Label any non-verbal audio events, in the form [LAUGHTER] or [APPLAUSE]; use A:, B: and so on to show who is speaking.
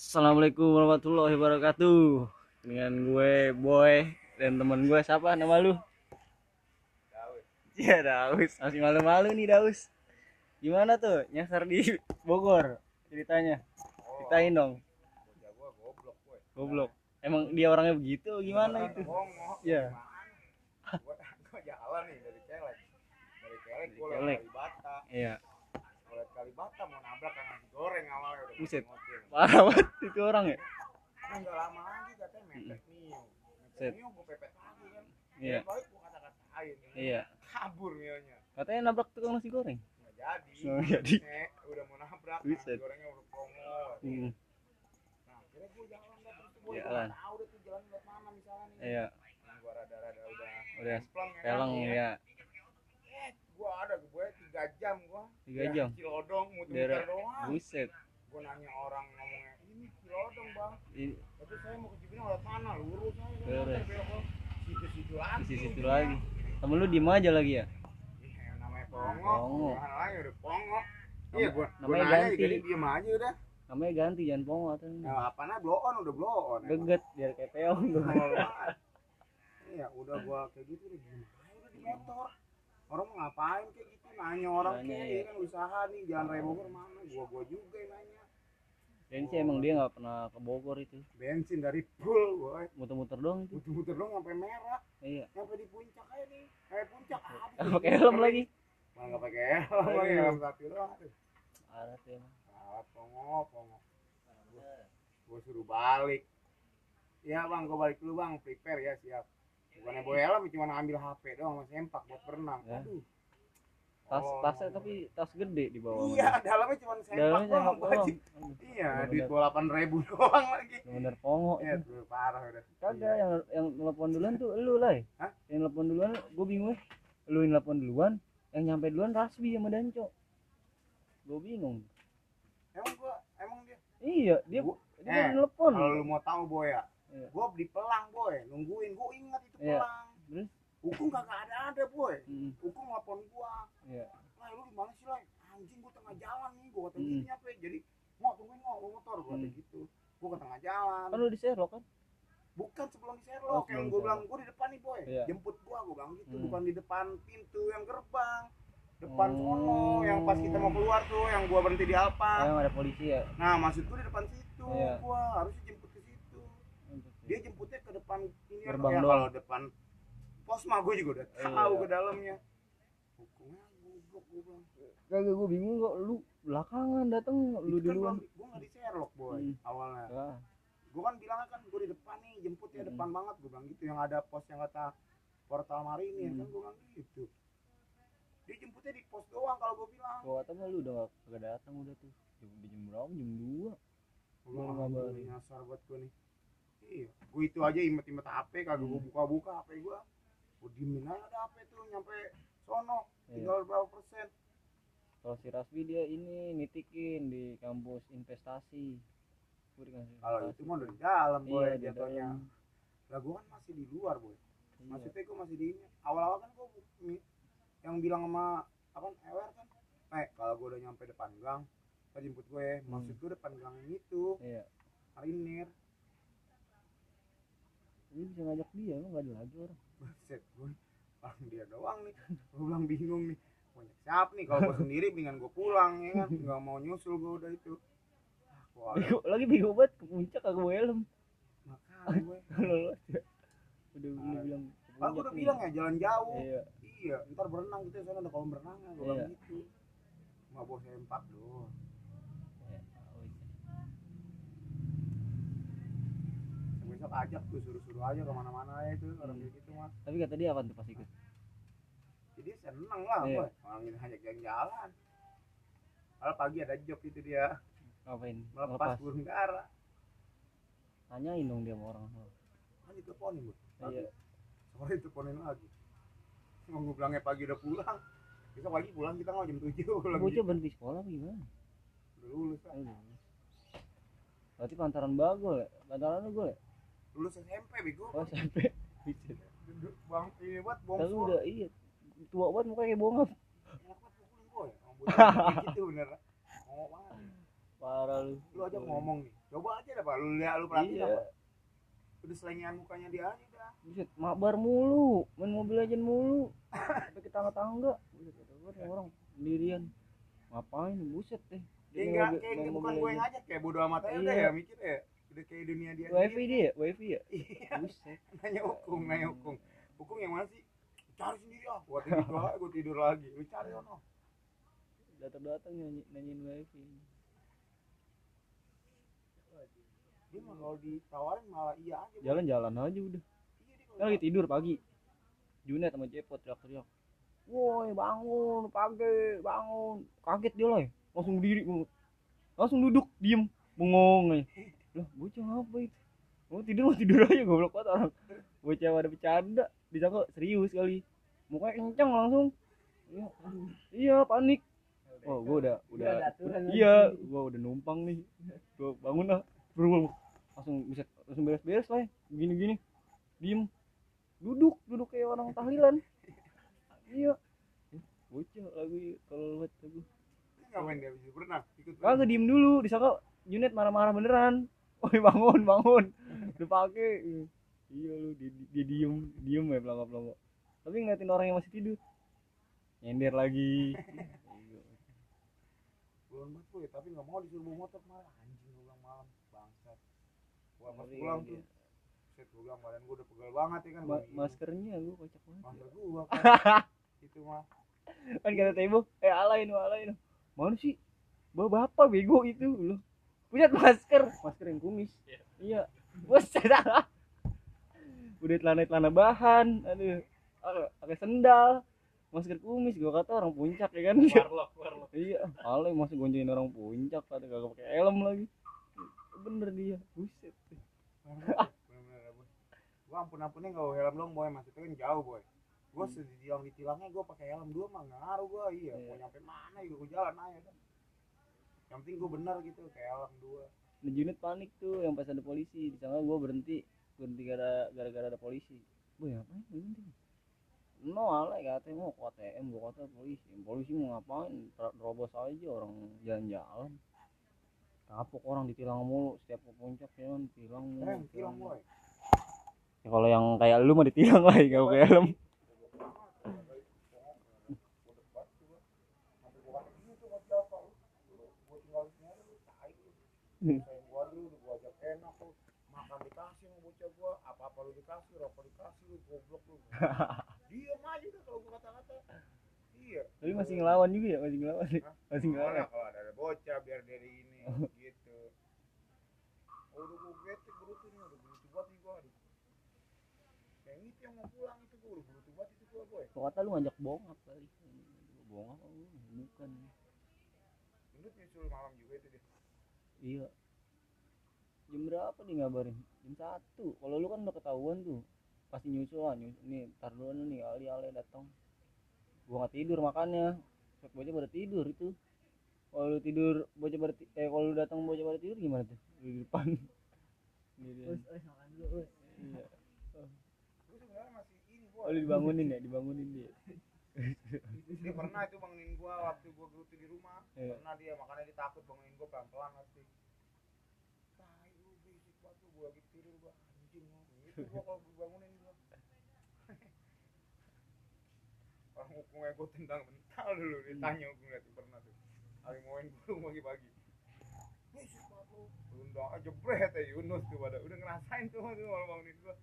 A: Assalamualaikum warahmatullahi wabarakatuh. Dengan gue Boy dan teman gue siapa nama lu? Daus. Iya Daus. Masih malu-malu nih Daus. Gimana tuh nyasar di Bogor ceritanya? Ceritain dong. Goblok. Emang dia orangnya begitu gimana itu? Iya.
B: Gue jalan nih dari Celek. Dari gue
A: Celek.
B: lewat Kalibata.
A: Iya.
B: Gue lewat Kalibata mau nabrak kan nasi goreng awalnya udah
A: Buset. Parah banget itu orang ya.
B: Nah, nggak lama lagi katanya mepet Mio. Mepet Mio gue pepet lagi kan.
A: Iya.
B: Gue kata-katain.
A: Iya.
B: Kabur Mionya.
A: Katanya nabrak tukang nasi goreng.
B: Nggak jadi.
A: Nggak jadi.
B: Nek, udah mau nabrak.
A: Buset.
B: Gorengnya udah promo.
A: Hmm.
B: Nah, akhirnya gue jalan dah terus gue
A: Jalan.
B: nggak tahu deh tuh jalan lewat mana misalnya nih.
A: Iya.
B: Nah, gue rada-rada udah
A: Udah
B: plong ya kan,
A: Peleng
B: ya.
A: ya.
B: Eh, gua ada gue tiga jam gua.
A: Tiga
B: Ya,
A: jam?
B: Cilodong muter-muter
A: Daerah
B: doang.
A: buset.
B: Gua nanya orang ngomongnya ini Cilodong bang.
A: Di
B: Tapi saya mau ke Cibinong lewat mana? Lurus aja. Situ-situ lagi.
A: di situ lagi. Temen lu diem aja lagi ya?
B: Iya, namanya Pongo.
A: Pongo.
B: Lagi udah Pongo. Iya, gua,
A: namanya ganti.
B: juga dia diem aja udah.
A: Namanya ganti jangan pongo tuh.
B: Nah, apanya blow on udah blow on.
A: Geget biar kayak peong.
B: Iya, udah gua kayak gitu udah gimana udah di motor. Ngapain kayak gitu nanya orang
A: Nanya,
B: kayak
A: ya.
B: kan usaha nih jalan raya Bogor mana gua gua juga yang nanya
A: Dan sih emang dia nggak pernah ke Bogor itu.
B: bensin dari full boy
A: Muter-muter dong
B: muter-muter dong sampai merah
A: Iya.
B: sampai di puncak aja nih kayak puncak
A: Nggak pakai helm lagi.
B: malah nggak pakai helm lagi helm satu doang
A: emang.
B: salah pongo pongo gua suruh balik Iya bang, gua balik dulu bang, prepare ya siap. Bukannya bawa helm, cuma ambil HP doang sama sempak buat berenang.
A: Ya.
B: Aduh.
A: Tas
B: Oh.
A: tasnya tapi tas gede di bawah.
B: Iya, dalamnya cuma sempak
A: Dalamnya
B: doang. [LAUGHS] Iya, duit gua delapan ribu doang lagi.
A: Bener pongo.
B: Iya,
A: itu.
B: tuh parah udah.
A: Kagak yang yang telepon duluan tuh lu lah.
B: Hah?
A: Yang telepon duluan gue bingung. Lu yang telepon duluan, yang nyampe duluan Rasbi sama Danco. Gue bingung.
B: Emang gua, emang dia.
A: Iya, dia
B: Gua-
A: dia
B: eh,
A: telepon.
B: Kalau lu mau tahu boy ya,
A: Iya.
B: gua di pelang boy, nungguin, gua ingat itu
A: Iya.
B: pelang.
A: Terus?
B: Hukum kagak ada ada boy.
A: Mm,
B: Hukum lapor gua.
A: Iya.
B: Lah lu di mana sih lah? Anjing gua tengah jalan nih, gua kata
A: Hmm.
B: gini apa ya? Jadi mau tungguin mau motor gua kata
A: Hmm.
B: gitu. Gua ke tengah jalan.
A: Kan lu di Sherlock kan?
B: Bukan sebelum di
A: Oh,
B: Sherlock, yang
A: sebelum
B: gua bilang gua di depan nih boy.
A: Iya.
B: Jemput gua, gua bilang gitu,
A: Hmm.
B: bukan di depan pintu yang gerbang. Depan
A: Oh.
B: sono yang pas kita mau keluar tuh yang gua berhenti di Alfa.
A: Oh, yang ada polisi ya.
B: Nah, maksud gua di depan situ,
A: Iya.
B: gua harusnya jemput ke situ. Dia jemputnya ke depan ini ya, kalau depan pos mah gua juga udah
A: Iya.
B: tahu ke dalamnya. Hukumnya goblok gua bilang.
A: Kagak gue bingung kok lu belakangan datang lu
B: kan
A: duluan.
B: gua- Gua nggak di Sherlock boy
A: Hmm.
B: awalnya.
A: Ah,
B: Gua kan bilangnya kan gua di depan nih, jemputnya
A: Hmm.
B: depan banget. Gua bilang gitu yang ada pos yang kata portal marini
A: Hmm.
B: kan gua bilang gitu. Dia jemputnya di pos doang kalau gua bilang.
A: gua kata mah lu udah gak kagak datang udah tuh. Jam, di jam berapa? Jam 2.
B: Gua bilang,
A: Belum
B: "Ah,
A: ngabarin."
B: ini nyasar buat gua nih. Iya, gua itu aja imet-imet HP kagak gua
A: Hmm.
B: buka-buka HP gua. Gua diemin aja ada HP tuh nyampe sono
A: Iya.
B: tinggal berapa persen.
A: Kalau si Rasbi dia ini nitikin di kampus investasi.
B: Kalau itu mah udah di dalam boy
A: iya,
B: jatuhnya. Lah gua kan masih di luar boy.
A: Iya.
B: Maksudnya gua masih di ini. Awal-awal kan gua mi- yang bilang sama apa Ewer kan, eh kalau gua udah nyampe depan gang, tadi jemput gue,
A: Hmm.
B: maksud gua depan gang yang itu,
A: Iya.
B: marinir.
A: Ini bisa ngajak dia, lu nggak ada lagi orang.
B: Buset, gue orang dia doang nih. Gue bilang bingung nih. Mau nyari siapa nih? Kalau gue sendiri mendingan gue pulang ya kan. Gak mau nyusul gue udah itu. Ah, Wah,
A: Bego, lagi bego banget ke puncak kagak bawa helm.
B: makanya gue. [LAUGHS]
A: Aja. Udah lu
B: Ah.
A: bilang
B: gue
A: puncak
B: udah bilang ya jalan jauh.
A: Iya.
B: Iya, ntar berenang gitu sana ada kolam berenang gue
A: Iya.
B: bilang gitu. Cuma bawa sempak doang.
A: Iya, tahu itu.
B: Besok ajak gue suruh-suruh aja ke mana-mana aja itu orang
A: Hmm.
B: kayak gitu mah.
A: Tapi kata dia apa tuh pas ikut?
B: Jadi seneng lah
A: Iya.
B: gue. Orang ini ajak jalan-jalan. Kalau pagi ada job itu dia
A: Ngapain?
B: melepas burung dara.
A: Tanyain dong dia sama orang.
B: Kan diteleponin gue.
A: Iya.
B: sore diteleponin lagi mau gue bilangnya pagi udah pulang besok pagi pulang kita nggak jam tujuh pulang
A: Bocah berhenti sekolah gimana?
B: udah lulus kan
A: iya. Berarti pantaran bagol ya? Pantaran lu gol ya?
B: Lulus SMP bego.
A: Oh.
B: Duduk bang ini buat
A: Tapi
B: bongsor
A: udah iya. Tua banget mukanya kayak bongap.
B: bocah kayak gitu bener.
A: Parah lu.
B: Lu aja ngomong nih. Coba aja dah pak. Lu lihat lu perhatiin
A: Iya.
B: apa udah selengean mukanya dia aja dah
A: buset mabar mulu. Main mobil aja mulu. Sampai ke tangga tangga buset nih orang sendirian. Ngapain? Buset deh. Main
B: enggak kayak bukan gue yang
A: aja.
B: ngajak kayak bodo amat aja
A: Iya.
B: udah ya mikir ya udah kayak dunia dia
A: wifi dia ya? wifi ya?
B: Iya.
A: Buset. [LAUGHS]
B: Nanya hukum nanya hukum. Hukum yang mana sih? Cari sendiri ah. Gua tidur [LAUGHS] lagi gua tidur lagi. Lu cari ono
A: datang datang nyanyi nanyain wifi
B: dia mah kalau ditawarin malah iya aja
A: jalan-jalan aja udah. Kan lagi tidur pagi. Junet sama Cepot teriak-teriak. Woi bangun pagi bangun. Kaget dia lah langsung berdiri langsung duduk diem. Bengong aja [LAUGHS] lah bocah apa itu? Mau tidur mau [LAUGHS] tidur aja goblok banget orang. Bocah pada bercanda disangka serius kali. Mukanya kencang langsung. Iya iya panik. Oh gua udah udah
C: ada
A: iya gua udah numpang nih. Gua bangun lah langsung bisa langsung beres-beres lah ya. gini-gini diem. Duduk duduk kayak orang tahlilan. Iya. Bocah lagi kalau lihat lagu
B: Dia ngapain dia bisa berenang ikut
A: kagak diem dulu disangka Junet marah-marah beneran Woi bangun bangun. [LAUGHS] Udah pakai iya lu dia, dia diem diem ya pelangga pelangga tapi ngeliatin orang yang masih tidur. Nyender lagi. Iya.
B: belum banget boy. Tapi nggak mau disuruh bawa motor malah anjing gua bilang malam bangsat. Gua pas
A: Ngeri
B: pulang
A: dia.
B: tuh. Set gua bilang badan gua udah pegel banget ya kan
A: Ma- maskernya gua kocak banget
B: masker gua [LAUGHS] kan. Itu mah.
A: Kan kata Tebo eh alain alain mana sih? Bawa bapak bego itu loh punya masker. Masker yang kumis. Iya. Buset udah celana celana bahan. Aduh. Pakai sendal. Masker kumis. Gua kata orang puncak ya kan?
C: Warlock warlock.
A: Iya. Alain masih gonjengin orang puncak. Kata kagak pakai helm lagi. Bener dia. Buset.
B: Gua ampun ampunnya nggak bawa helm dong boy. Maksudnya kan jauh boy. Gua
A: Hmm.
B: sedilang ditilangnya gua pakai helm. Dua mah ngaruh gua. Iya
A: Iya.
B: mau nyampe mana juga gua jalan aja kan yang penting gua bener gitu kayak helm dua.
A: Nah, panik tuh yang pas ada polisi. Di sana gua berhenti berhenti gara gara-gara ada polisi. Boy ngapain berhenti? No alay katanya mau ke ATM gua kata polisi. Polisi mau ngapain? Ter- terobos aja orang jalan-jalan. Kapok orang ditilang mulu. Setiap ke puncak ya kan tilang mulu
B: eh tilang
A: ya, kalau yang kayak lu mah ditilang [LAUGHS] lah gak pakai helm
B: sayang gua dulu udah gua ajak enak tuh makan dikasih sama bocah gua apa apa lu dikasih rokok dikasih lu goblok lu. [LAUGHS] Diam aja udah kalau gua kata-kata. Iya.
A: Tapi masih ngelawan juga ya masih ngelawan?
B: Hah?
A: masih ngelawan.
B: kalau ada, ada bocah biar dari ini [LAUGHS] gitu. Oh udah gua bete berutu nih udah berutu banget nih gua aduh yang itu yang mau pulang itu gua udah berutu banget itu gua boy.
A: Kata lu ngajak bongap kali? Bongap apa lu? bukan
B: gendut nyusul malam juga itu deh
A: Iya. Jam berapa nih ngabarin? Jam satu. Kalau lu kan udah ketahuan tuh. Pasti nyusul lah. Nyusul. Nih, tar dulu nih. Ali Ali datang. Gua nggak tidur makanya. Sok bocah pada tidur itu. Kalau lu tidur bocah pada ti- eh kalau lu datang bocah pada tidur gimana tuh? Di depan. Sendirian.
C: Us, us, makan dulu, us.
A: Iya.
B: lu sebenarnya masih ini
A: Oh,
B: gua
A: lu dibangunin ya, dibangunin dia.
B: Dia pernah itu bangunin gua waktu gua gerutu di rumah.
A: Iya.
B: pernah dia makanya dia takut bangunin gua pelan pelan pasti. Tai lu berisik banget gua lagi tidur gua anjing itu gua kalau gua bangunin gua. [LAUGHS] Orang hukumnya gua tendang mental dulu ditanya gua ngeliat tuh pernah tuh. Hari mauin gua pagi pagi berisik banget lu. Undang aja bret ya Yunus tuh pada. Udah ngerasain tuh tuh kalau bangunin gua